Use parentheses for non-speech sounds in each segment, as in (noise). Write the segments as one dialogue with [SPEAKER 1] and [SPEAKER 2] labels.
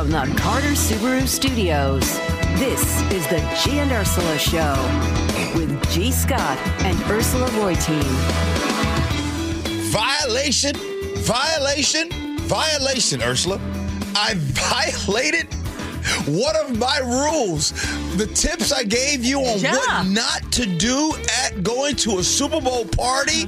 [SPEAKER 1] From the Carter Subaru Studios, this is the G and Ursula Show with G. Scott and Ursula Reutin.
[SPEAKER 2] Violation, violation, violation, Ursula. I violated one of my rules. The tips I gave you on
[SPEAKER 3] Yeah.
[SPEAKER 2] what not to do at going to a Super Bowl party,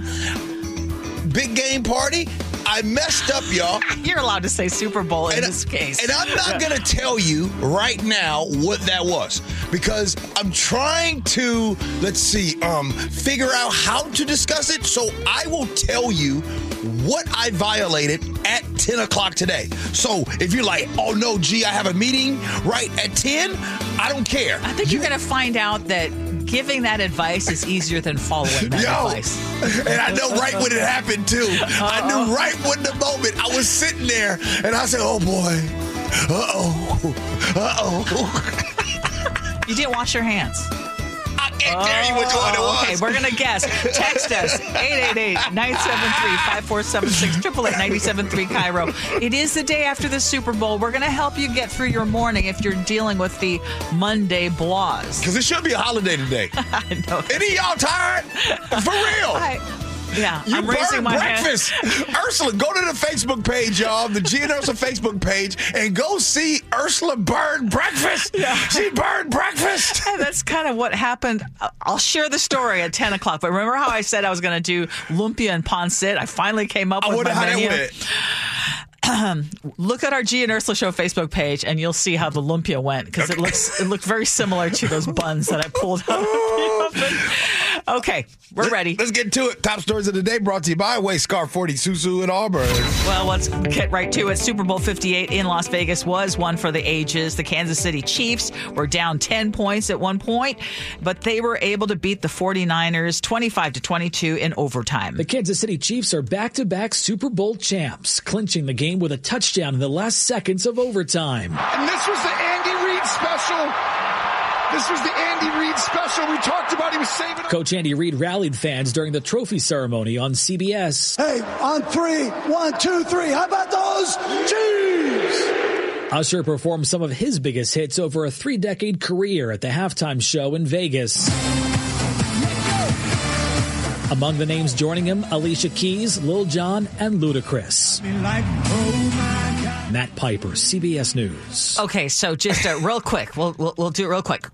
[SPEAKER 2] big game party. I messed up, y'all.
[SPEAKER 3] You're allowed to say Super Bowl in this case.
[SPEAKER 2] And I'm not going to tell you right now what that was because I'm trying to, let's see, um, figure out how to discuss it. So I will tell you what I violated at 10 o'clock today. So if you're like, oh no, gee, I have a meeting right at 10, I don't care.
[SPEAKER 3] I think you're going to find out that giving that advice is easier than following that (laughs)
[SPEAKER 2] Yo,
[SPEAKER 3] advice.
[SPEAKER 2] and I know right when it happened too. I knew right when the moment I was sitting there, and I said, "Oh boy, uh oh, uh oh."
[SPEAKER 3] You didn't wash your hands.
[SPEAKER 2] I can't you which uh, one it was.
[SPEAKER 3] Okay, we're going to guess. Text us 888-973-5476 888 KIRO. It is the day after the Super Bowl. We're going to help you get through your morning if you're dealing with the Monday blahs.
[SPEAKER 2] Because it should be a holiday today. (laughs)
[SPEAKER 3] I know.
[SPEAKER 2] Any of y'all tired? For real.
[SPEAKER 3] I, yeah,
[SPEAKER 2] you
[SPEAKER 3] I'm raising my
[SPEAKER 2] breakfast.
[SPEAKER 3] hand. (laughs)
[SPEAKER 2] Ursula, go to the Facebook page, y'all, the G and Ursula Facebook page, and go see Ursula burn breakfast. Yeah. She burned breakfast.
[SPEAKER 3] And (laughs) that's kind of what happened. I'll share the story at 10 o'clock. But remember how I said I was going to do lumpia and pancit? I finally came up
[SPEAKER 2] I
[SPEAKER 3] with my
[SPEAKER 2] how that
[SPEAKER 3] menu. (clears throat) Look at our G and Ursula Show Facebook page, and you'll see how the lumpia went because it looks it looked very similar to those buns that I pulled out of the (laughs) oven. Okay, we're ready.
[SPEAKER 2] Let's get to it. Top stories of the day brought to you by Way Scar 40 Susu in Auburn.
[SPEAKER 3] Well, let's get right to it. Super Bowl 58 in Las Vegas was one for the ages. The Kansas City Chiefs were down 10 points at one point, but they were able to beat the 49ers 25 to 22 in overtime.
[SPEAKER 4] The Kansas City Chiefs are back to back Super Bowl champs, clinching the game with a touchdown in the last seconds of overtime.
[SPEAKER 5] And this was the Andy Reid special. This was the Andy Reid special we talked about. He was saving.
[SPEAKER 4] Coach Andy Reid rallied fans during the trophy ceremony on CBS.
[SPEAKER 6] Hey, on three, one, two, three. How about those Chiefs?
[SPEAKER 4] Usher performed some of his biggest hits over a three decade career at the halftime show in Vegas. Among the names joining him, Alicia Keys, Lil Jon, and Ludacris. Matt Piper, CBS News.
[SPEAKER 3] Okay, so just uh, real quick, we'll, we'll we'll do it real quick.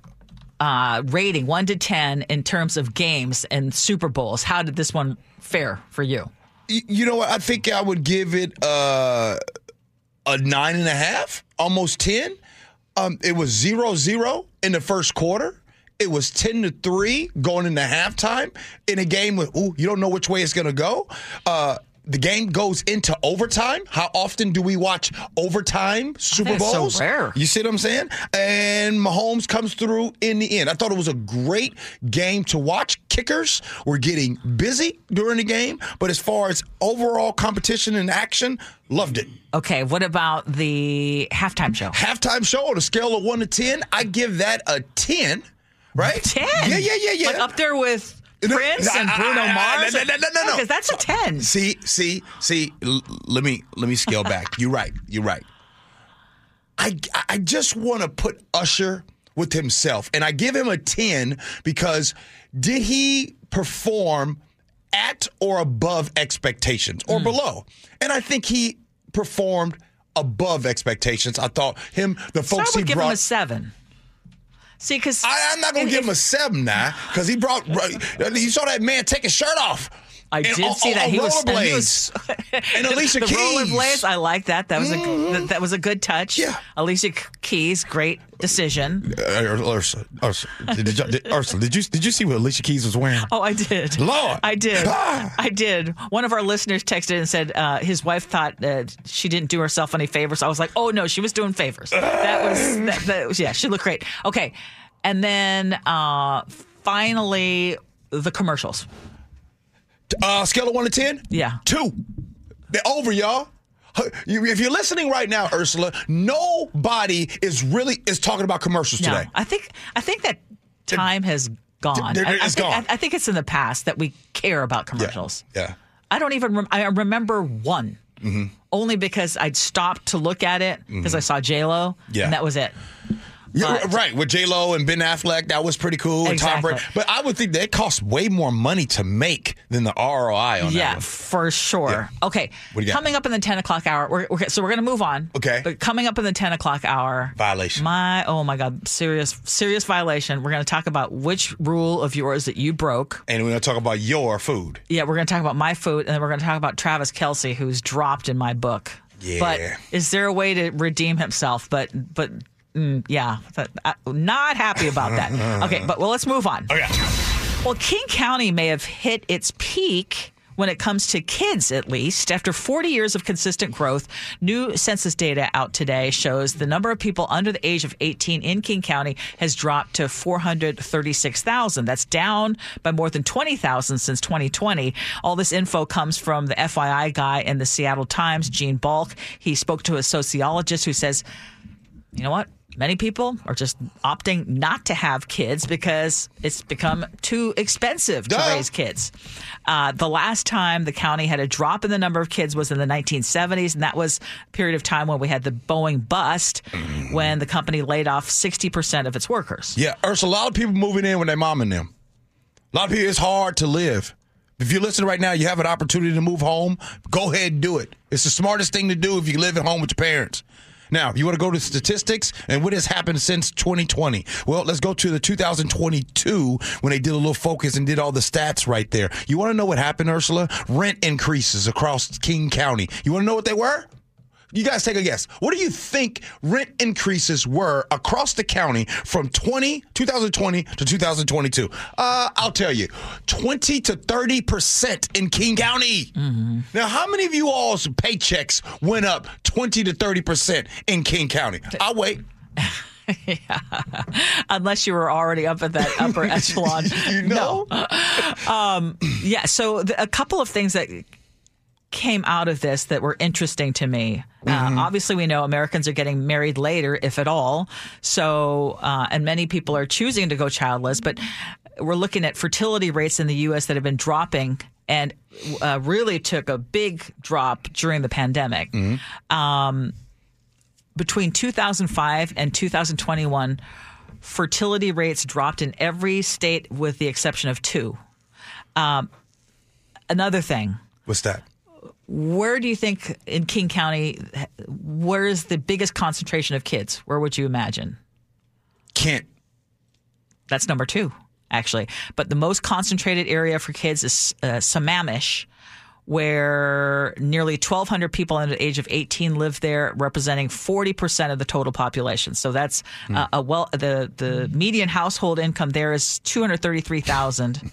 [SPEAKER 3] Uh, rating one to ten in terms of games and Super Bowls. How did this one fare for you?
[SPEAKER 2] You know what? I think I would give it uh, a nine and a half, almost 10. Um, it was zero zero in the first quarter. It was 10 to 3 going into halftime in a game with, ooh, you don't know which way it's going to go. Uh, the game goes into overtime. How often do we watch overtime Super
[SPEAKER 3] it's so
[SPEAKER 2] Bowls?
[SPEAKER 3] rare.
[SPEAKER 2] You see what I'm saying? And Mahomes comes through in the end. I thought it was a great game to watch. Kickers were getting busy during the game, but as far as overall competition and action, loved it.
[SPEAKER 3] Okay, what about the halftime show?
[SPEAKER 2] Halftime show on a scale of 1 to 10, I give that a 10, right?
[SPEAKER 3] Ten.
[SPEAKER 2] Yeah, yeah, yeah, yeah.
[SPEAKER 3] Like up there with Prince and
[SPEAKER 2] I- I-
[SPEAKER 3] Bruno
[SPEAKER 2] I-
[SPEAKER 3] Mars.
[SPEAKER 2] no, no, no, no, no.
[SPEAKER 3] Because that's a ten.
[SPEAKER 2] See, see, see. Let me let me scale back. (laughs) You're right. You're right. I I just want to put Usher with himself, and I give him a ten because did he perform at or above expectations or hmm. below? And I think he performed above expectations. I thought him the
[SPEAKER 3] So I
[SPEAKER 2] folks he
[SPEAKER 3] would give
[SPEAKER 2] brought.
[SPEAKER 3] him a seven. See, because
[SPEAKER 2] I, I'm not gonna give him a seven now because he brought. You saw that man take his shirt off.
[SPEAKER 3] I
[SPEAKER 2] And
[SPEAKER 3] did see that he was, and he was
[SPEAKER 2] And Alicia
[SPEAKER 3] the
[SPEAKER 2] Keys. Mm-hmm.
[SPEAKER 3] rollerblades. I like that. That was a that, that was a good touch.
[SPEAKER 2] Yeah.
[SPEAKER 3] Alicia Keys, great decision.
[SPEAKER 2] Uh, Ursula, Ursula, did, you, did, Ursula, did you did you see what Alicia Keys was wearing?
[SPEAKER 3] Oh, I did.
[SPEAKER 2] Lord.
[SPEAKER 3] I did.
[SPEAKER 2] Ah.
[SPEAKER 3] I did. One of our listeners texted and said uh, his wife thought uh, she didn't do herself any favors. I was like, oh no, she was doing favors. That was that, that was yeah. She looked great. Okay, and then uh, finally the commercials.
[SPEAKER 2] Uh, scale of one to ten.
[SPEAKER 3] Yeah.
[SPEAKER 2] two. They're over, y'all. If you're listening right now, Ursula, nobody is really is talking about commercials
[SPEAKER 3] No,
[SPEAKER 2] today.
[SPEAKER 3] I think I think that time has gone.
[SPEAKER 2] There-
[SPEAKER 3] I, I think,
[SPEAKER 2] gone.
[SPEAKER 3] I, I think it's in the past that we care about commercials.
[SPEAKER 2] Yeah.
[SPEAKER 3] I don't even. Rem- I remember one. only because I'd stopped to look at it because I saw J Lo,
[SPEAKER 2] Mm-hmm. Yeah.
[SPEAKER 3] and that was it.
[SPEAKER 2] Yeah,
[SPEAKER 3] But-
[SPEAKER 2] right. With J Lo and Ben Affleck, that was pretty cool.
[SPEAKER 3] Exactly.
[SPEAKER 2] Brady. But I would think that costs way more money to make than the ROI on that.
[SPEAKER 3] Yeah,
[SPEAKER 2] that.
[SPEAKER 3] for sure. Okay,
[SPEAKER 2] What do you got?
[SPEAKER 3] coming up in the ten o'clock hour. We're, we're, so we're going to move on.
[SPEAKER 2] Okay.
[SPEAKER 3] but coming up in the ten o'clock hour,
[SPEAKER 2] Violation.
[SPEAKER 3] My oh my god, serious serious violation. We're going to talk about which rule of yours that you broke.
[SPEAKER 2] And we're going to talk about your food.
[SPEAKER 3] Yeah, we're going to talk about my food, and then we're going to talk about Travis Kelce, who's dropped in my book.
[SPEAKER 2] Yeah.
[SPEAKER 3] But is there a way to redeem himself? But but mm, yeah, I, not happy about that. (laughs) Okay, but well, let's move on.
[SPEAKER 2] Okay.
[SPEAKER 3] Well, King County may have hit its peak when it comes to kids, at least. After 40 years of consistent growth, new census data out today shows the number of people under the age of 18 in King County has dropped to 436,000. That's down by more than 20,000 since 2020. All this info comes from the FYI guy in the Seattle Times, Gene Balk. He spoke to a sociologist who says, you know what? Many people are just opting not to have kids because it's become too expensive to
[SPEAKER 2] Duh.
[SPEAKER 3] raise kids. Uh, the last time the county had a drop in the number of kids was in the 1970s, and that was a period of time when we had the Boeing bust, when the company laid off 60% of its workers.
[SPEAKER 2] Yeah, there's a lot of people moving in with their mom and them. A lot of people, it's hard to live. If you're listening right now, you have an opportunity to move home, go ahead and do it. It's the smartest thing to do if you live at home with your parents. Now, you want to go to statistics and what has happened since 2020, well, let's go to the 2022 when they did a little focus and did all the stats right there. You want to know what happened, Ursula? Rent increases across King County. You want to know what they were? You guys take a guess. What do you think rent increases were across the county from 20, 2020 to 2022? Uh, I'll tell you, 20 to 30% in King County. Now, how many of you all's paychecks went up 20 to 30% in King County? I'll wait. (laughs)
[SPEAKER 3] Unless you were already up at that upper (laughs) echelon.
[SPEAKER 2] You know? (laughs)
[SPEAKER 3] Yeah, so the, a couple of things that came out of this that were interesting to me. Uh, obviously, we know Americans are getting married later, if at all. So, uh, and many people are choosing to go childless, but we're looking at fertility rates in the U.S. that have been dropping and uh, really took a big drop during the pandemic. Um, between 2005 and 2021, fertility rates dropped in every state with the exception of two. Um, another thing,
[SPEAKER 2] What's that?
[SPEAKER 3] Where do you think in King County, where is the biggest concentration of kids? Where would you imagine?
[SPEAKER 2] Kent.
[SPEAKER 3] That's number two, actually. But the most concentrated area for kids is uh, Sammamish, where nearly 1,200 people under the age of 18 live there, representing 40% of the total population. So that's uh, a well. The the median household income there is 233,000.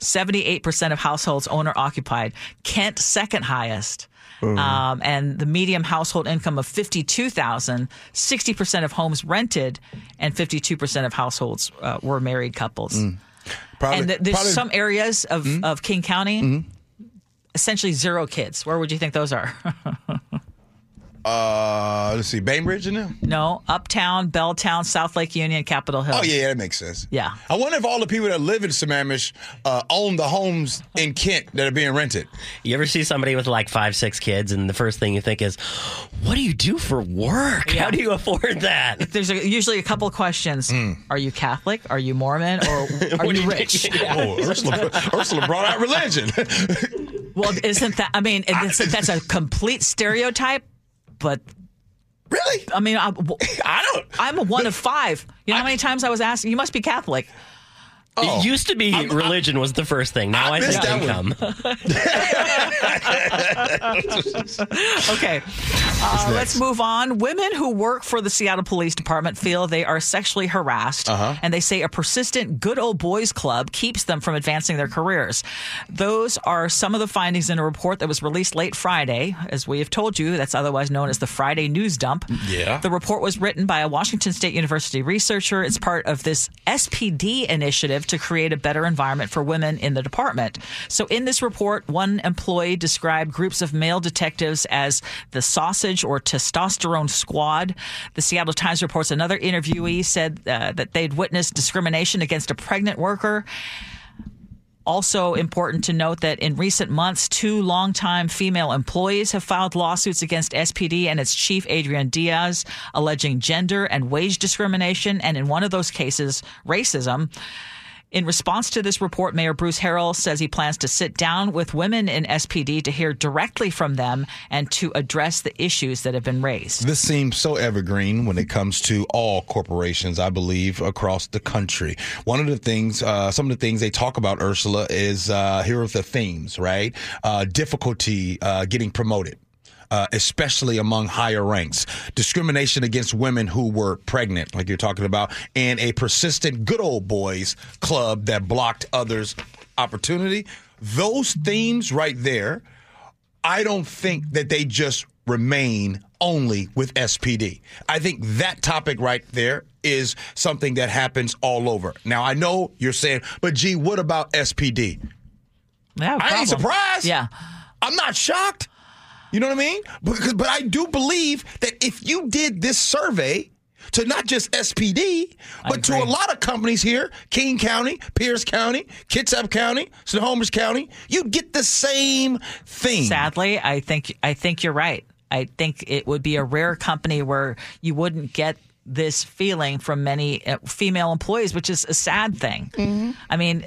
[SPEAKER 3] 78% (laughs) of households owner occupied. Kent second highest. Um, and the medium household income of 52,000, 60% of homes rented, and 52% of households uh, were married couples.
[SPEAKER 2] Probably,
[SPEAKER 3] and th- there's
[SPEAKER 2] probably-
[SPEAKER 3] some areas of, of King County, essentially zero kids. Where would you think those are? (laughs)
[SPEAKER 2] uh, let's see, Bainbridge in there?
[SPEAKER 3] no, Uptown, Belltown, South Lake Union, Capitol Hill.
[SPEAKER 2] Oh yeah, that makes sense.
[SPEAKER 3] Yeah.
[SPEAKER 2] I wonder if all the people that live in Sammamish uh, own the homes in Kent that are being rented.
[SPEAKER 7] You ever see somebody with like five, six kids, and the first thing you think is, "What do you do for work?
[SPEAKER 3] Yeah.
[SPEAKER 7] How do you afford that?"
[SPEAKER 3] There's a, usually a couple of questions. Are you Catholic? Are you Mormon? Or (laughs) are you
[SPEAKER 7] you
[SPEAKER 3] rich?
[SPEAKER 7] Yeah.
[SPEAKER 2] Oh, Ursula, Ursula brought out religion. (laughs)
[SPEAKER 3] Well, isn't that? I mean, that's a complete stereotype. But
[SPEAKER 2] really?
[SPEAKER 3] I mean, I, (laughs)
[SPEAKER 2] I don't.
[SPEAKER 3] I'm a one of five. You know how many times I was asked? You must be Catholic.
[SPEAKER 2] Oh.
[SPEAKER 7] It used to be religion was the first thing. Now
[SPEAKER 2] I
[SPEAKER 7] I, think income. (laughs)
[SPEAKER 3] Okay. Uh, let's move on. Women who work for the Seattle Police Department feel they are sexually harassed, and they say a persistent good old boys club keeps them from advancing their careers. Those are some of the findings in a report that was released late Friday. As we have told you, that's otherwise known as the Friday News Dump.
[SPEAKER 2] Yeah.
[SPEAKER 3] The report was written by a Washington State University researcher. It's part of this SPD initiative to create a better environment for women in the department. So, in this report, one employee described groups of male detectives as the sausage or testosterone squad. The Seattle Times reports another interviewee said uh, that they'd witnessed discrimination against a pregnant worker. Also, important to note that in recent months, two longtime female employees have filed lawsuits against SPD and its chief, Adrian Diaz, alleging gender and wage discrimination, and in one of those cases, racism. In response to this report, Mayor Bruce Harrell says he plans to sit down with women in SPD to hear directly from them and to address the issues that have been raised.
[SPEAKER 2] This seems so evergreen when it comes to all corporations, I believe, across the country. One of the things, uh, some of the things they talk about, Ursula, is uh, here are the themes, right? Uh, difficulty uh, getting promoted uh, especially among higher ranks. Discrimination against women who were pregnant, like you're talking about, and a persistent good old boys club that blocked others' opportunity. Those themes right there, I don't think that they just remain only with SPD. I think that topic right there is something that happens all over. Now, I know you're saying, but gee, what about SPD?
[SPEAKER 3] Yeah,
[SPEAKER 2] I ain't surprised.
[SPEAKER 3] Yeah.
[SPEAKER 2] I'm not shocked. You know what I mean? Because, but I do believe that if you did this survey to not just SPD, but to a lot of companies here, King County, Pierce County, Kitsap County, Snohomish County, you'd get the same thing.
[SPEAKER 3] Sadly, I think I think you're right. I think it would be a rare company where you wouldn't get this feeling from many uh, female employees, which is a sad thing.
[SPEAKER 2] Mm-hmm.
[SPEAKER 3] I mean,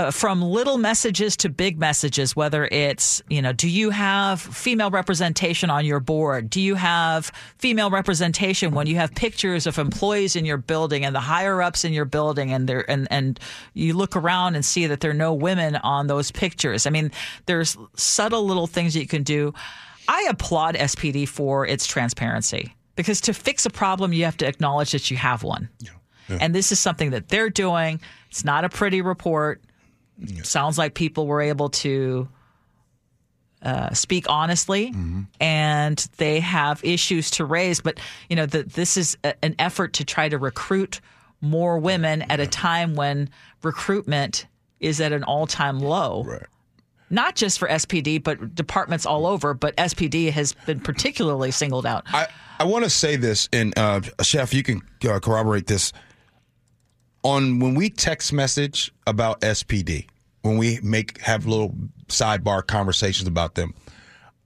[SPEAKER 3] uh, from little messages to big messages, whether it's, you know, do you have female representation on your board? Do you have female representation when you have pictures of employees in your building and the higher ups in your building and there and, and you look around and see that there are no women on those pictures? I mean, there's subtle little things that you can do. I applaud SPD for its transparency because to fix a problem, you have to acknowledge that you have one. And this is something that they're doing. It's not a pretty report. Sounds like people were able to uh, speak honestly, and they have issues to raise. But you know, the, this is a, an effort to try to recruit more women at a time when recruitment is at an all-time low.
[SPEAKER 2] Right.
[SPEAKER 3] Not just for SPD, but departments all over. But SPD has been particularly singled out.
[SPEAKER 2] I, I want to say this, and uh, Chef, you can uh, corroborate this. On when we text message about SPD, when we make have little sidebar conversations about them,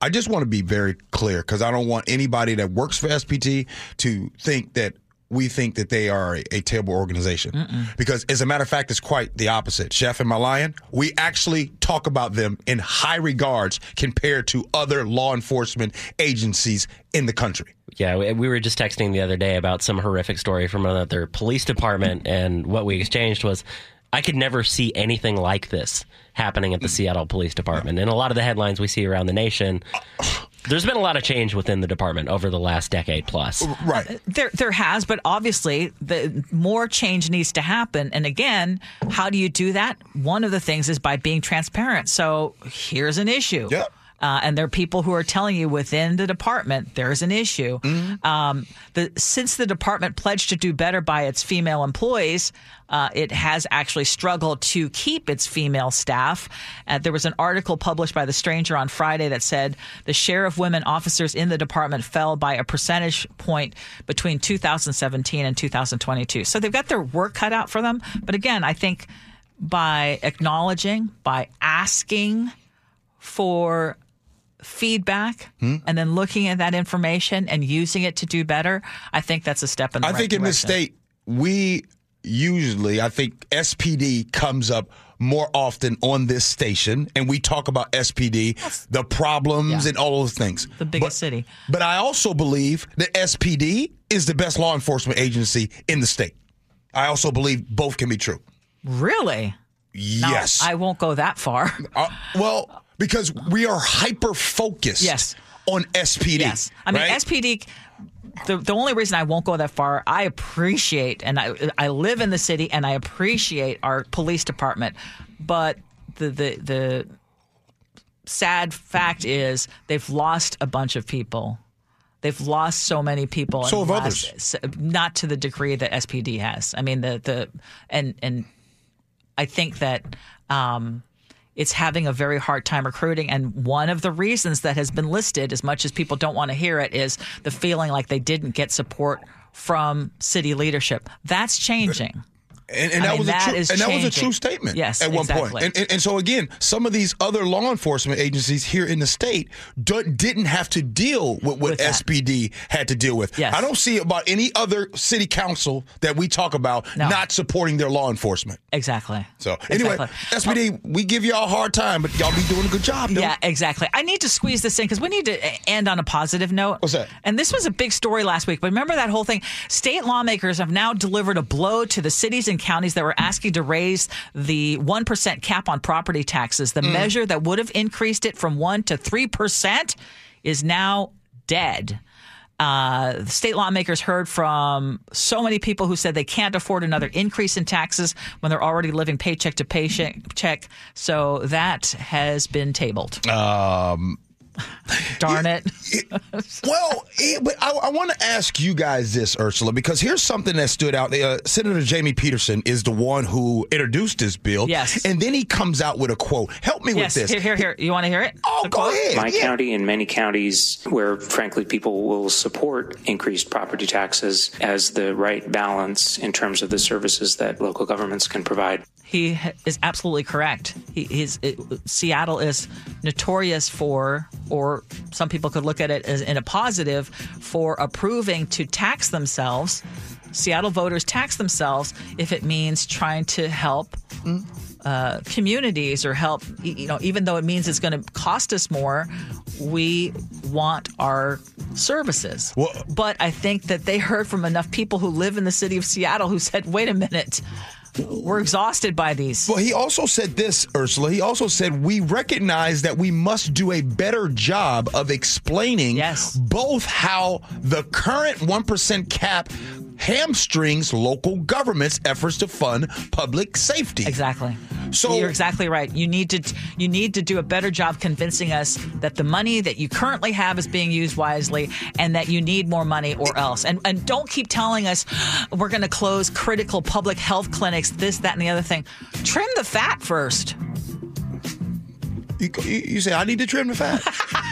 [SPEAKER 2] I just want to be very clear because I don't want anybody that works for SPD to think that we think that they are a, a terrible organization. Because as a matter of fact, it's quite the opposite. Chef and my lion, we actually talk about them in high regards compared to other law enforcement agencies in the country.
[SPEAKER 7] Yeah, we- we were just texting the other day about some horrific story from another police department, and what we exchanged was I could never see anything like this happening at the mm. Seattle Police Department. And a lot of the headlines we see around the nation, there's been a lot of change within the department over the last decade plus.
[SPEAKER 2] Right.
[SPEAKER 3] There, there has, but obviously, the more change needs to happen. And again, how do you do that? One of the things is by being transparent. So here's an issue.
[SPEAKER 2] Yep.
[SPEAKER 3] Uh, and there are people who are telling you within the department there's an issue. Um, the, since the department pledged to do better by its female employees, uh, it has actually struggled to keep its female staff. Uh, there was an article published by The Stranger on Friday that said the share of women officers in the department fell by a percentage point between 2017 and 2022. So they've got their work cut out for them. But again, I think by acknowledging, by asking for feedback
[SPEAKER 2] Hmm?
[SPEAKER 3] and then looking at that information and using it to do better, I think that's a step in the
[SPEAKER 2] I
[SPEAKER 3] right
[SPEAKER 2] think in this state, we usually, I think SPD comes up more often on this station, and we talk about SPD, the problems,
[SPEAKER 3] Yeah.
[SPEAKER 2] and all those things.
[SPEAKER 3] The biggest
[SPEAKER 2] But-
[SPEAKER 3] city.
[SPEAKER 2] But I also believe that SPD is the best law enforcement agency in the state. I also believe both can be true.
[SPEAKER 3] Really? Now,
[SPEAKER 2] yes.
[SPEAKER 3] I won't go that far.
[SPEAKER 2] Uh, well, because we are hyper focused
[SPEAKER 3] Yes.
[SPEAKER 2] on SPD.
[SPEAKER 3] Yes. I mean,
[SPEAKER 2] right?
[SPEAKER 3] SPD. The, the only reason I won't go that far, I appreciate, and I I live in the city, and I appreciate our police department, but the the the sad fact is they've lost a bunch of people. They've lost so many people.
[SPEAKER 2] So have
[SPEAKER 3] the
[SPEAKER 2] others.
[SPEAKER 3] Not to the degree that SPD has. I mean, the the and and I think that um, it's having a very hard time recruiting. And one of the reasons that has been listed, as much as people don't want to hear it, is the feeling like they didn't get support from city leadership. That's changing.
[SPEAKER 2] And, and that
[SPEAKER 3] mean,
[SPEAKER 2] was
[SPEAKER 3] that
[SPEAKER 2] a true, and that was a true statement.
[SPEAKER 3] Yes,
[SPEAKER 2] at one
[SPEAKER 3] exactly.
[SPEAKER 2] point. And, and, and so again, some of these other law enforcement agencies here in the state do, didn't have to deal with what
[SPEAKER 3] With that.
[SPEAKER 2] SPD had to deal with.
[SPEAKER 3] Yes.
[SPEAKER 2] I don't see about any other city council that we talk about
[SPEAKER 3] No.
[SPEAKER 2] not supporting their law enforcement.
[SPEAKER 3] Exactly.
[SPEAKER 2] So anyway, uh,
[SPEAKER 3] Exactly.
[SPEAKER 2] SPD, we give y'all a hard time, but y'all be doing a good job.
[SPEAKER 3] Yeah, exactly. I need to squeeze this in because we need to end on a positive note.
[SPEAKER 2] What's that?
[SPEAKER 3] And this was a big story last week. But remember that whole thing? State lawmakers have now delivered a blow to the cities and counties that were asking to raise the 1% cap on property taxes.
[SPEAKER 2] Mm.
[SPEAKER 3] The measure that would have increased it from 1 to 3% is now dead. Uh, state lawmakers heard from so many people who said they can't afford another increase in taxes when they're already living paycheck to paycheck. So that has been tabled.
[SPEAKER 2] Um, (laughs)
[SPEAKER 3] Darn it. (laughs)
[SPEAKER 2] well, eh, but I, I want to ask you guys this, Ursula, because here's something that stood out. Uh, Senator Jamie Pedersen is the one who introduced this bill.
[SPEAKER 3] Yes.
[SPEAKER 2] And then he comes out with a quote. Help me
[SPEAKER 3] yes,
[SPEAKER 2] with this.
[SPEAKER 3] here, here, here. You want to hear it?
[SPEAKER 2] Oh,
[SPEAKER 3] The
[SPEAKER 2] go
[SPEAKER 3] quote?
[SPEAKER 2] ahead.
[SPEAKER 8] my
[SPEAKER 2] Yeah.
[SPEAKER 8] county and many counties where, frankly, people will support increased property taxes as the right balance in terms of the services that local governments can provide.
[SPEAKER 3] He is absolutely correct. He is it, Seattle is notorious for, or some people could look at it as in a positive, for approving to tax themselves. Seattle voters tax themselves if it means trying to help uh, communities or help. You know, even though it means it's going to cost us more, we want our services.
[SPEAKER 2] Well-
[SPEAKER 3] but I think that they heard from enough people who live in the city of Seattle who said, "Wait a minute." We're exhausted by these.
[SPEAKER 2] Well, he also said this, Ursula. He also said we recognize that we must do a better job of explaining
[SPEAKER 3] Yes.
[SPEAKER 2] both how the current 1% cap hamstrings local governments' efforts to fund public safety.
[SPEAKER 3] Exactly.
[SPEAKER 2] So-
[SPEAKER 3] you're exactly right. You need to you need to do a better job convincing us that the money that you currently have is being used wisely and that you need more money or else. And and don't keep telling us we're going to close critical public health clinics, this, that, and the other thing. Trim the fat first.
[SPEAKER 2] You, you, you say, I need to trim the fat. (laughs)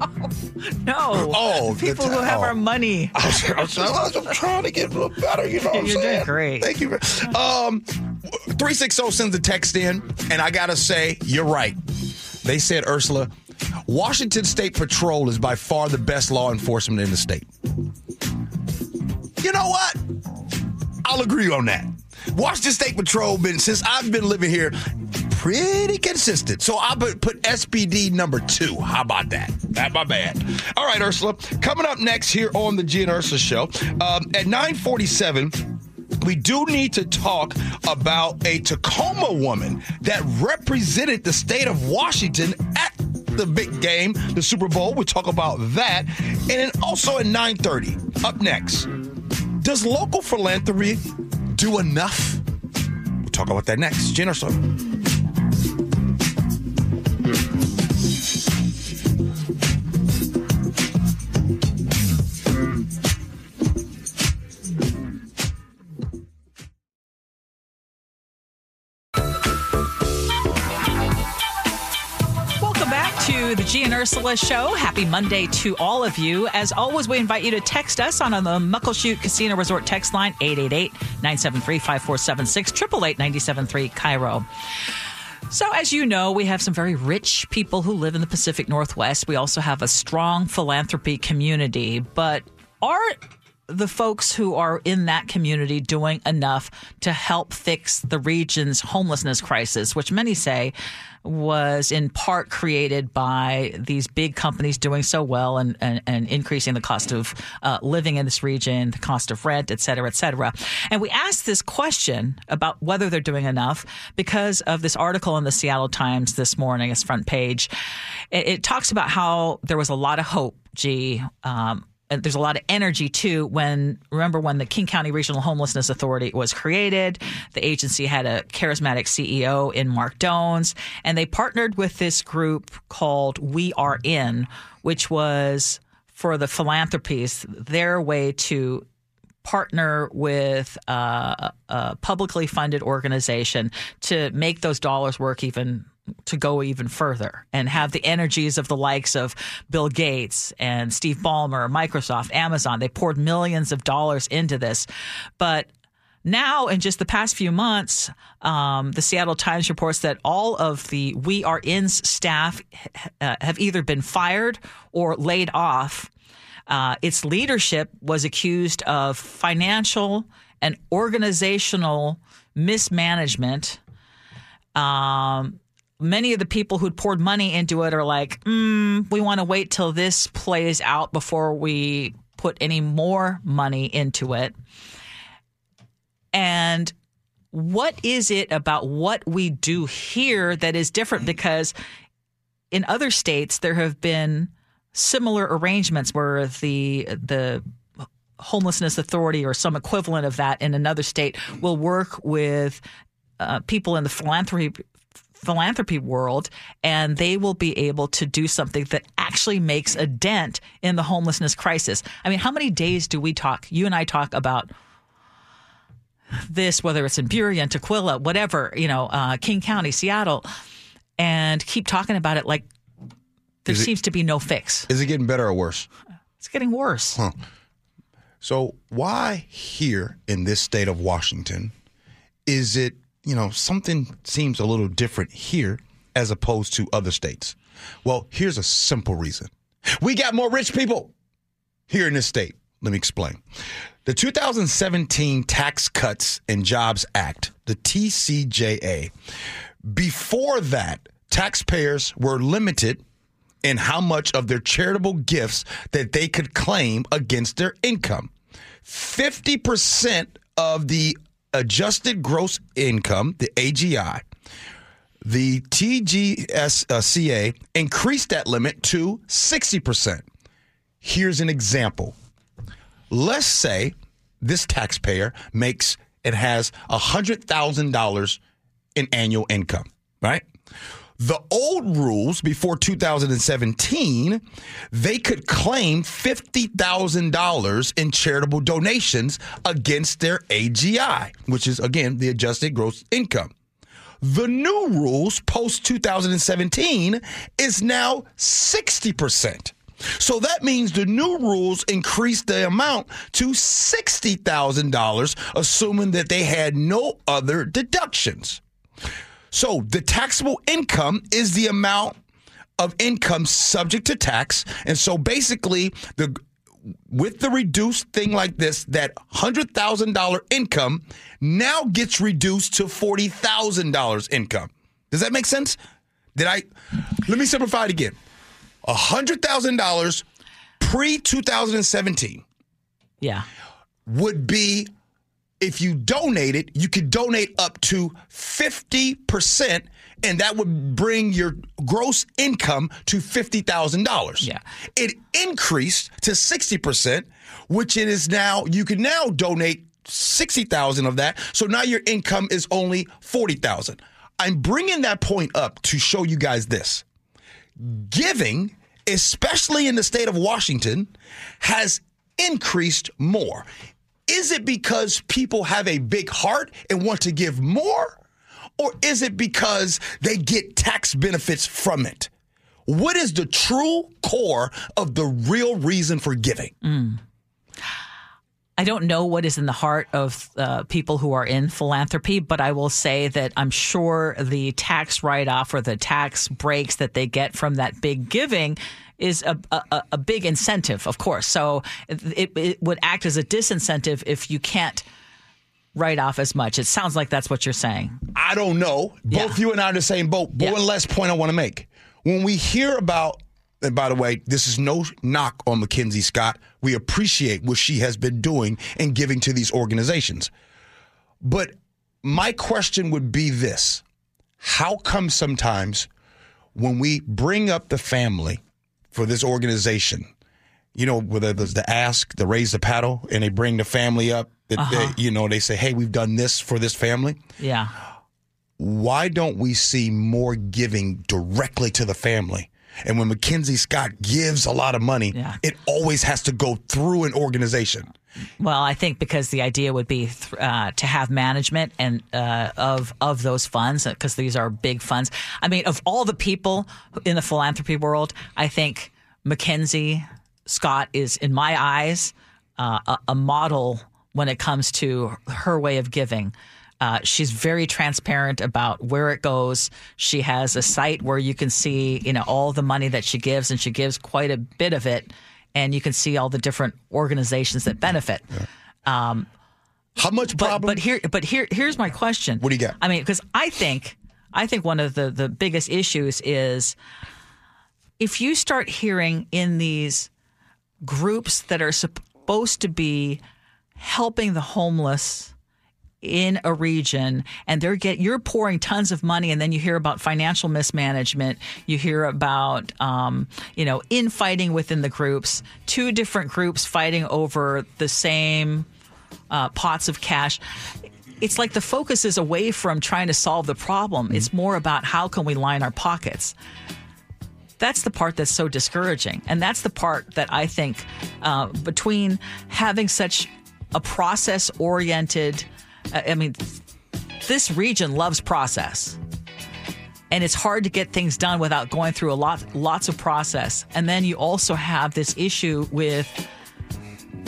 [SPEAKER 2] (laughs)
[SPEAKER 3] No.
[SPEAKER 2] Oh,
[SPEAKER 3] people who have
[SPEAKER 2] oh.
[SPEAKER 3] our money. (laughs)
[SPEAKER 2] I was, I was trying to get a little better, you know what I'm
[SPEAKER 3] You're doing
[SPEAKER 2] saying?
[SPEAKER 3] great.
[SPEAKER 2] Thank you. Um, 360 sends a text in, and I got to say, you're right. They said, Ursula, Washington State Patrol is by far the best law enforcement in the state. You know what? I'll agree on that. Washington State Patrol been since I've been living here pretty consistent. So I put, put SPD number two. How about that? Not my bad. All right, Ursula. Coming up next here on the G and Ursula show um, at 947. We do need to talk about a Tacoma woman that represented the state of Washington at the big game, the Super Bowl. We'll talk about that. And then also at 930, up next, does local philanthropy do enough? We'll talk about that next. Jen Ursula.
[SPEAKER 3] Welcome and Ursula show. Happy Monday to all of you. As always, we invite you to text us on, the Muckleshoot Casino Resort text line 888-973-5476 888-973 KIRO. So, as you know, we have some very rich people who live in the Pacific Northwest. We also have a strong philanthropy community, but are the folks who are in that community doing enough to help fix the region's homelessness crisis, which many say was in part created by these big companies doing so well and, and, and increasing the cost of uh, living in this region, the cost of rent, et cetera, et cetera. And we asked this question about whether they're doing enough because of this article in the Seattle Times this morning, its front page. It, it talks about how there was a lot of hope, gee, um, there's a lot of energy too when remember when the King County Regional Homelessness Authority was created? The agency had a charismatic CEO in Marc Dones and they partnered with this group called We Are In which was for the philanthropies their way to partner with uh, a publicly funded organization to make those dollars work even to go even further and have the energies of the likes of Bill Gates and Steve Ballmer, Microsoft, Amazon. They poured millions of dollars into this, but now, in just the past few months, um, the Seattle Times reports that all of the We Are In's staff uh, have either been fired or laid off. Uh, its leadership was accused of financial and organizational mismanagement. Um, many of the people who'd poured money into it are like, mm, we want to wait till this plays out before we put any more money into it. And what is it about what we do here that is different? Because in other states, there have been similar arrangements where the the homelessness authority or some equivalent of that in another state will work with uh, people in the philanthropy philanthropy world and they will be able to do something that actually makes a dent in the homelessness crisis. I mean, how many days do we talk? You and I talk about this, whether it's in Burien, Tukwila, whatever, you know, uh, King County, Seattle, and keep talking about it like there
[SPEAKER 2] it-
[SPEAKER 3] seems to be no fix.
[SPEAKER 2] Is it getting better or worse?
[SPEAKER 3] It's getting worse.
[SPEAKER 2] So why here in this state of Washington is it, you know, something seems a little different here as opposed to other states? Well, here's a simple reason. We got more rich people here in this state. Let me explain. The 2017 Tax Cuts and Jobs Act, the TCJA, before that, taxpayers were limited in how much of their charitable gifts that they could claim against their income. 50% of the adjusted gross income, the AGI, the TCJA uh, increased that limit to 60%. Here's an example. Let's say this taxpayer makes and has $100,000 in annual income, right? The old rules before 2017, they could claim $50,000 in charitable donations against their AGI, which is, again, the adjusted gross income. The new rules post 2017 is now 60%. So that means the new rules increased the amount to $60,000, assuming that they had no other deductions. So the taxable income is the amount of income subject to tax. And so basically, the with the reduced thing like this, that $100,000 income now gets reduced to $40,000 income. Does that make sense? Did I? Let me simplify it again. $100,000 pre 2017
[SPEAKER 3] Yeah.
[SPEAKER 2] would be if you donated, you could donate up to 50%, and that would bring your gross income to $50,000.
[SPEAKER 3] Yeah.
[SPEAKER 2] It increased to 60%, which it is now, you can now donate 60,000 of that. So now your income is only 40,000. I'm bringing that point up to show you guys this. Giving, especially in the state of Washington, has increased more. Is it because people have a big heart and want to give more? Or is it because they get tax benefits from it? What is the true core of the real reason for giving?
[SPEAKER 3] I don't know what is in the heart of uh, people who are in philanthropy, but I will say that I'm sure the tax write off or the tax breaks that they get from that big giving is a, a, a big incentive, of course. So it, it would act as a disincentive if you can't write off as much. It sounds like that's what you're saying.
[SPEAKER 2] I don't know. Both
[SPEAKER 3] Yeah.
[SPEAKER 2] you and I are the same boat. But
[SPEAKER 3] Yeah.
[SPEAKER 2] one last point I want to make. When we hear about, and by the way, this is no knock on Mackenzie Scott. We appreciate what she has been doing and giving to these organizations. But my question would be this How come sometimes when we bring up the family for this organization, you know, whether there's the ask, the raise the paddle, and they bring the family up, that they, uh-huh. you know, they say, hey, we've done this for this family
[SPEAKER 3] Yeah.
[SPEAKER 2] why don't we see more giving directly to the family? And when Mackenzie Scott gives a lot of money,
[SPEAKER 3] Yeah.
[SPEAKER 2] it always has to go through an organization.
[SPEAKER 3] Well, I think because the idea would be uh, to have management and uh, of of those funds because these are big funds. I mean, of all the people in the philanthropy world, I think Mackenzie Scott is, in my eyes, uh, a, a model when it comes to her way of giving. Uh, she's very transparent about where it goes. She has a site where you can see, you know, all the money that she gives, and she gives quite a bit of it, and you can see all the different organizations that benefit. Um,
[SPEAKER 2] How much
[SPEAKER 3] but
[SPEAKER 2] problem?
[SPEAKER 3] but here but here here's my question.
[SPEAKER 2] What do you got?
[SPEAKER 3] I mean, because I think I think one of the the biggest issues is if you start hearing in these groups that are supposed to be helping the homeless in a region and they're get you're pouring tons of money and then you hear about financial mismanagement. You hear about um, you know infighting within the groups two different groups fighting over the same uh, pots of cash. It's like the focus is away from trying to solve the problem. It's more about how can we line our pockets. That's the part that's so discouraging. And that's the part that I think uh, between having such a process oriented, I mean, this region loves process. And it's hard to get things done without going through a lot, lots of process. And then you also have this issue with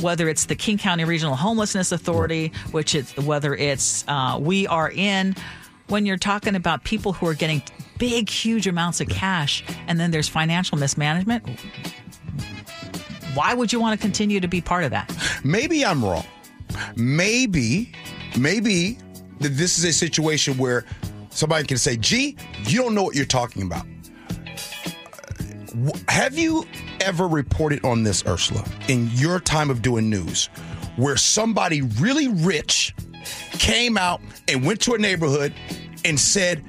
[SPEAKER 3] whether it's the King County Regional Homelessness Authority, which is whether it's uh, we are in, when you're talking about people who are getting big, huge amounts of cash, and then there's financial mismanagement. Why would you want to continue to be part of that?
[SPEAKER 2] Maybe I'm wrong. Maybe, maybe that this is a situation where somebody can say, "Gee, you don't know what you're talking about." Have you ever reported on this, Ursula, in your time of doing news, where somebody really rich came out and went to a neighborhood and said,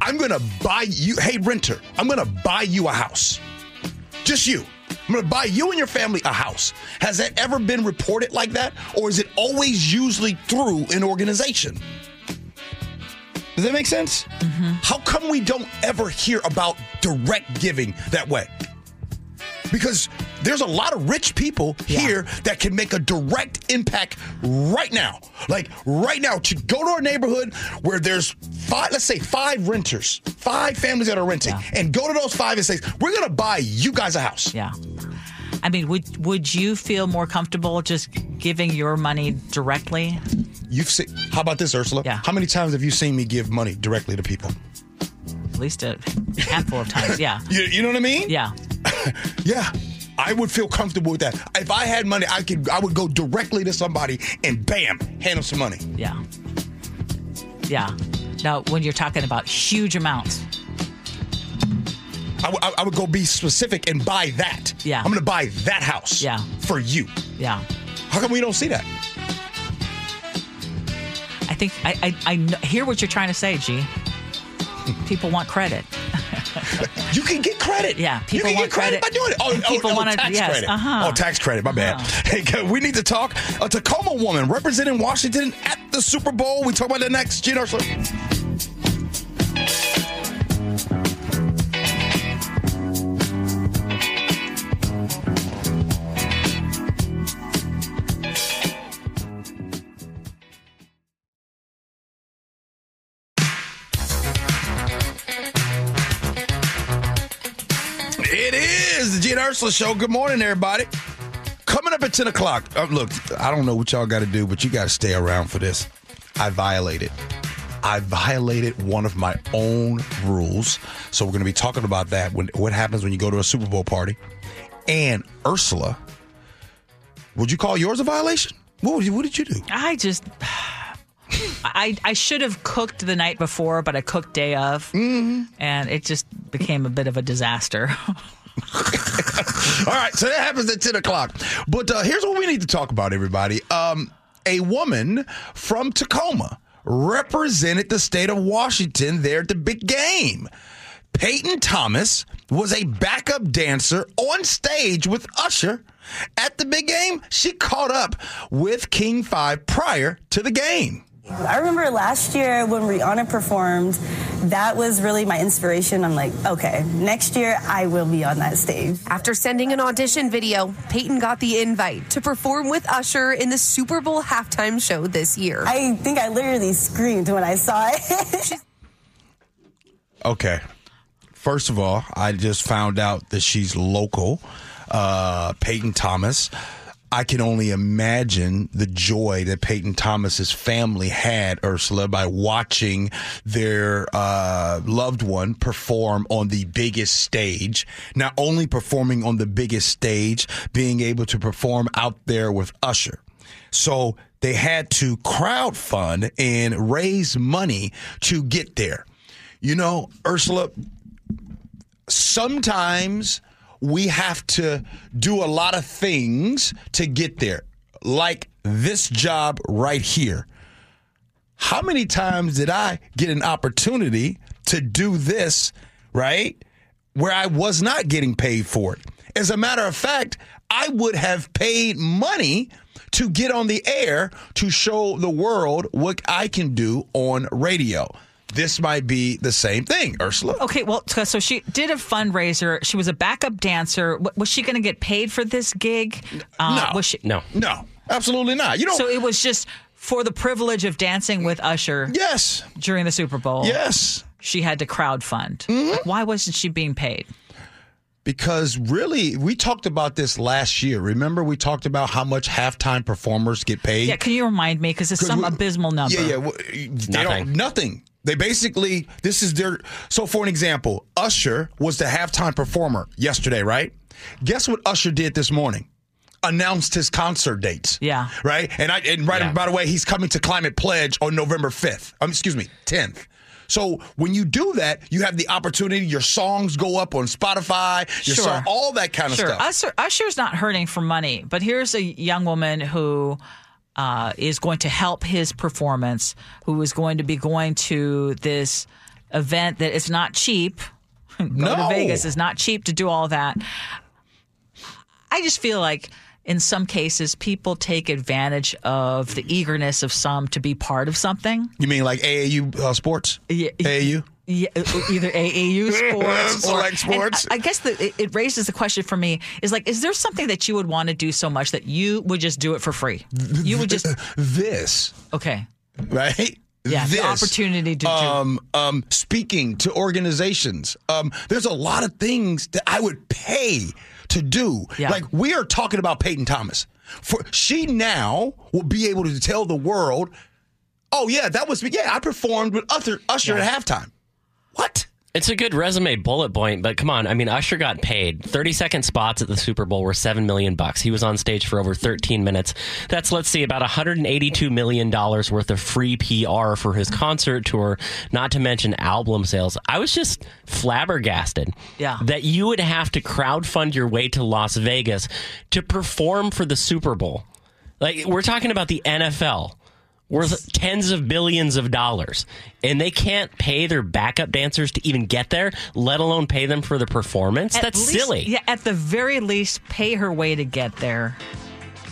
[SPEAKER 2] I'm going to buy you, hey, renter, I'm going to buy you a house. Just you. I'm going to buy you and your family a house. Has that ever been reported like that? Or is it always usually through an organization? Does that make sense? Mm-hmm. How come we don't ever hear about direct giving that way? Because there's a lot of rich people here that can make a direct impact right now. Like right now, to go to our neighborhood where there's five, let's say five renters, five families that are renting, and go to those five and say, "We're to buy you guys a house."
[SPEAKER 3] Yeah. I mean, would would you feel more comfortable just giving your money directly?
[SPEAKER 2] You've seen. How about this, Ursula?
[SPEAKER 3] Yeah.
[SPEAKER 2] How many times have you seen me give money directly to people?
[SPEAKER 3] At least a handful of times. Yeah. (laughs)
[SPEAKER 2] You, you know what I mean?
[SPEAKER 3] Yeah. (laughs)
[SPEAKER 2] Yeah. I would feel comfortable with that. If I had money, I could I would go directly to somebody and bam, hand them some money.
[SPEAKER 3] Yeah. Yeah. Now, when you're talking about huge amounts,
[SPEAKER 2] I would- I- I would go be specific and buy that.
[SPEAKER 3] Yeah.
[SPEAKER 2] I'm going to buy that house.
[SPEAKER 3] Yeah.
[SPEAKER 2] For you.
[SPEAKER 3] yeah.
[SPEAKER 2] How come we don't see that?
[SPEAKER 3] I think I, I, I hear what you're trying to say, G. (laughs) People want credit. (laughs)
[SPEAKER 2] You can get credit.
[SPEAKER 3] Yeah,
[SPEAKER 2] you can
[SPEAKER 3] want
[SPEAKER 2] get credit,
[SPEAKER 3] credit.
[SPEAKER 2] by doing it. Oh,
[SPEAKER 3] And
[SPEAKER 2] oh,
[SPEAKER 3] people
[SPEAKER 2] oh,
[SPEAKER 3] wanna-
[SPEAKER 2] tax
[SPEAKER 3] yes,
[SPEAKER 2] credit.
[SPEAKER 3] uh-huh.
[SPEAKER 2] Oh, tax credit. My bad. (laughs) Hey, we need to talk. A Tacoma woman representing Washington at the Super Bowl. We talk about the next. Gene Ursula Show. Good morning, everybody. Coming up at 10 o'clock. Uh, look, I don't know what y'all got to do, but you got to stay around for this. I violated. I violated one of my own rules. So we're going to be talking about that. When, what happens when you go to a Super Bowl party? And Ursula, would you call yours a violation? What, would you, what did you do?
[SPEAKER 3] I just. I, I should have cooked the night before, but I cooked day of, mm-hmm. and it just became a bit of a disaster. (laughs)
[SPEAKER 2] All right, so that happens at 10 o'clock. But uh, here's what we need to talk about, everybody. Um, a woman from Tacoma represented the state of Washington there at the big game. Peyton Thomas was a backup dancer on stage with Usher at the big game. She caught up with King 5 prior to the game.
[SPEAKER 9] I remember last year when Rihanna performed, that was really my inspiration. I'm like, okay, next year I will be on that stage.
[SPEAKER 10] After sending an audition video, Peyton got the invite to perform with Usher in the Super Bowl halftime show this year.
[SPEAKER 9] I think I literally screamed when I saw it. (laughs)
[SPEAKER 2] Okay. First of all, I just found out that she's local, uh, Peyton Thomas. I can only imagine the joy that Peyton Thomas's family had, Ursula, by watching their uh, loved one perform on the biggest stage. Not only performing on the biggest stage, being able to perform out there with Usher. So they had to crowdfund and raise money to get there. You know, Ursula, sometimes we have to do a lot of things to get there, like this job right here. How many times did I get an opportunity to do this, right, where I was not getting paid for it? As a matter of fact, I would have paid money to get on the air to show the world what I can do on radio. This might be the same thing, Ursula.
[SPEAKER 3] Okay, well, so so she did a fundraiser. She was a backup dancer. Was she going to get paid for this gig? Uh,
[SPEAKER 2] no,
[SPEAKER 3] Was she?
[SPEAKER 7] No.
[SPEAKER 2] no, absolutely not. You know,
[SPEAKER 3] So it was just for the privilege of dancing with Usher
[SPEAKER 2] yes,
[SPEAKER 3] during the Super Bowl.
[SPEAKER 2] yes.
[SPEAKER 3] She had to crowdfund.
[SPEAKER 2] Mm-hmm.
[SPEAKER 3] Why wasn't she being paid?
[SPEAKER 2] Because really, we talked about this last year. Remember, we talked about how much halftime performers get paid.
[SPEAKER 3] Yeah, can you remind me? Because it's
[SPEAKER 2] 'Cause
[SPEAKER 3] some
[SPEAKER 2] we-
[SPEAKER 3] abysmal number.
[SPEAKER 2] Yeah, yeah. well, They
[SPEAKER 7] Nothing.
[SPEAKER 2] don't nothing. They basically this is their. So for an example, Usher was the halftime performer yesterday, right? Guess what Usher did this morning? Announced his concert dates.
[SPEAKER 3] Yeah.
[SPEAKER 2] Right. And I and right
[SPEAKER 7] Yeah.
[SPEAKER 2] by the way, he's coming to Climate Pledge on November fifth. Um, excuse me, tenth. So when you do that, you have the opportunity. Your songs go up on Spotify. Your
[SPEAKER 3] Sure.
[SPEAKER 2] song, all that kind of
[SPEAKER 3] Sure,
[SPEAKER 2] stuff.
[SPEAKER 3] Usher, Usher's not hurting for money, but here's a young woman who uh, is going to help his performance, who is going to be going to this event that is not cheap. (laughs) Go to Vegas is not cheap to do all that. I just feel like in some cases people take advantage of the eagerness of some to be part of something.
[SPEAKER 2] you mean like AAU uh, sports?
[SPEAKER 3] Yeah.
[SPEAKER 2] AAU.
[SPEAKER 3] Yeah, either AAU (laughs) sports or
[SPEAKER 2] Select sports.
[SPEAKER 3] I I guess the, it- it raises the question for me is like, is there something that you would want to do so much that you would just do it for free? You would just (laughs)
[SPEAKER 2] This
[SPEAKER 3] okay,
[SPEAKER 2] right?
[SPEAKER 3] yeah,
[SPEAKER 2] this.
[SPEAKER 3] the opportunity to do.
[SPEAKER 2] um, um, speaking to organizations. Um, there's a lot of things that I would pay to do.
[SPEAKER 3] Yeah.
[SPEAKER 2] Like we are talking about Peyton Thomas. For she now will be able to tell the world, "Oh yeah, that was me. yeah, I performed with Usher, Usher at halftime." What?
[SPEAKER 7] It's a good resume bullet point, but come on. I mean, Usher got paid. 30 second spots at the Super Bowl were 7 million bucks. He was on stage for over 13 minutes. That's, let's see, about 182 million dollars worth of free PR for his concert tour, not to mention album sales. I was just flabbergasted
[SPEAKER 3] Yeah.
[SPEAKER 7] that you would have to crowdfund your way to Las Vegas to perform for the Super Bowl. Like, we're talking about the NFL worth tens of billions of dollars. And they can't pay their backup dancers to even get there let alone pay them for the performance.
[SPEAKER 3] At
[SPEAKER 7] that's
[SPEAKER 3] least-
[SPEAKER 7] silly.
[SPEAKER 3] Yeah, at the very least, pay her way to get there.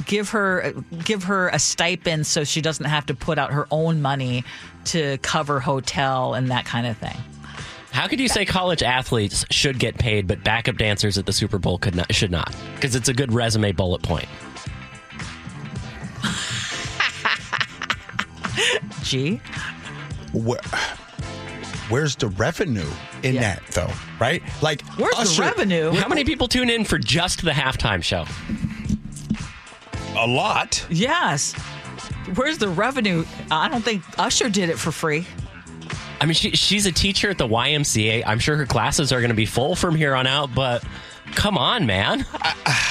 [SPEAKER 3] Give her give her a stipend so she doesn't have to put out her own money to cover hotel and that kind of thing.
[SPEAKER 7] how could you say college athletes should get paid but backup dancers at the super bowl could not should not? Because it's a good resume bullet point
[SPEAKER 3] Gee,
[SPEAKER 2] Where, where's the revenue in
[SPEAKER 3] Yeah.
[SPEAKER 2] that though? Right? Like
[SPEAKER 3] where's
[SPEAKER 2] Usher-
[SPEAKER 3] the revenue?
[SPEAKER 7] how many people tune in for just the halftime show
[SPEAKER 2] A lot.
[SPEAKER 3] Yes. Where's the revenue? I don't think Usher did it for free.
[SPEAKER 7] i mean she, she's a teacher at the ymca i'm sure her classes are going to be full from here on out but come on man pay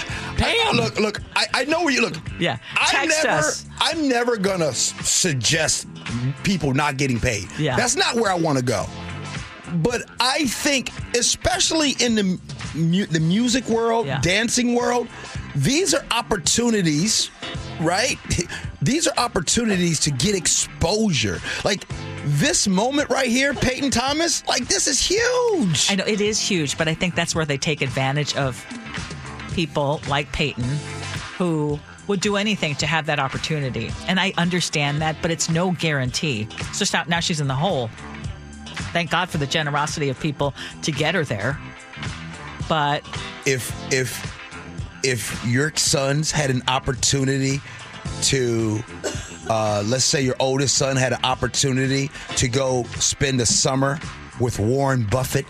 [SPEAKER 2] Look, look. I, I know where you look.
[SPEAKER 3] Yeah.
[SPEAKER 2] I'm
[SPEAKER 3] Text
[SPEAKER 2] never,
[SPEAKER 3] us.
[SPEAKER 2] I'm never gonna suggest people not getting paid.
[SPEAKER 3] Yeah.
[SPEAKER 2] That's not where I want to go. But I think, especially in the mu- the music world,
[SPEAKER 3] Yeah.
[SPEAKER 2] dancing world, these are opportunities, right? (laughs) These are opportunities to get exposure. Like this moment right here, Peyton Thomas. Like this is huge.
[SPEAKER 3] I know it is huge, but I think that's where they take advantage of people like Peyton who would do anything to have that opportunity. And I understand that, but it's no guarantee. Now, now she's in the hole. Thank God for the generosity of people to get her there. But
[SPEAKER 2] if if if your sons had an opportunity to uh, let's say your oldest son had an opportunity to go spend the summer with Warren Buffett,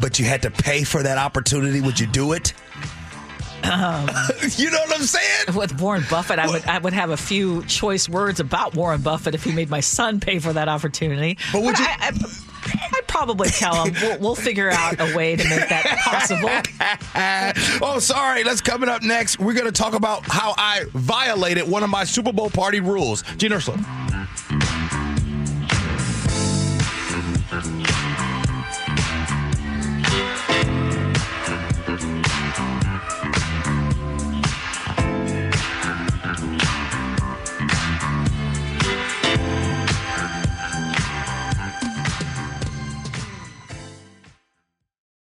[SPEAKER 2] but you had to pay for that opportunity, would you do it? You know what I'm saying?
[SPEAKER 3] With Warren Buffett, I would I would have a few choice words about Warren Buffett if he made my son pay for that opportunity.
[SPEAKER 2] But would you-
[SPEAKER 3] I, I, I'd probably tell him we'll, we'll figure out a way to make that possible. (laughs)
[SPEAKER 2] oh, sorry. Let's coming up next. We're going to talk about how I violated one of my Super Bowl party rules. Gee and Ursula.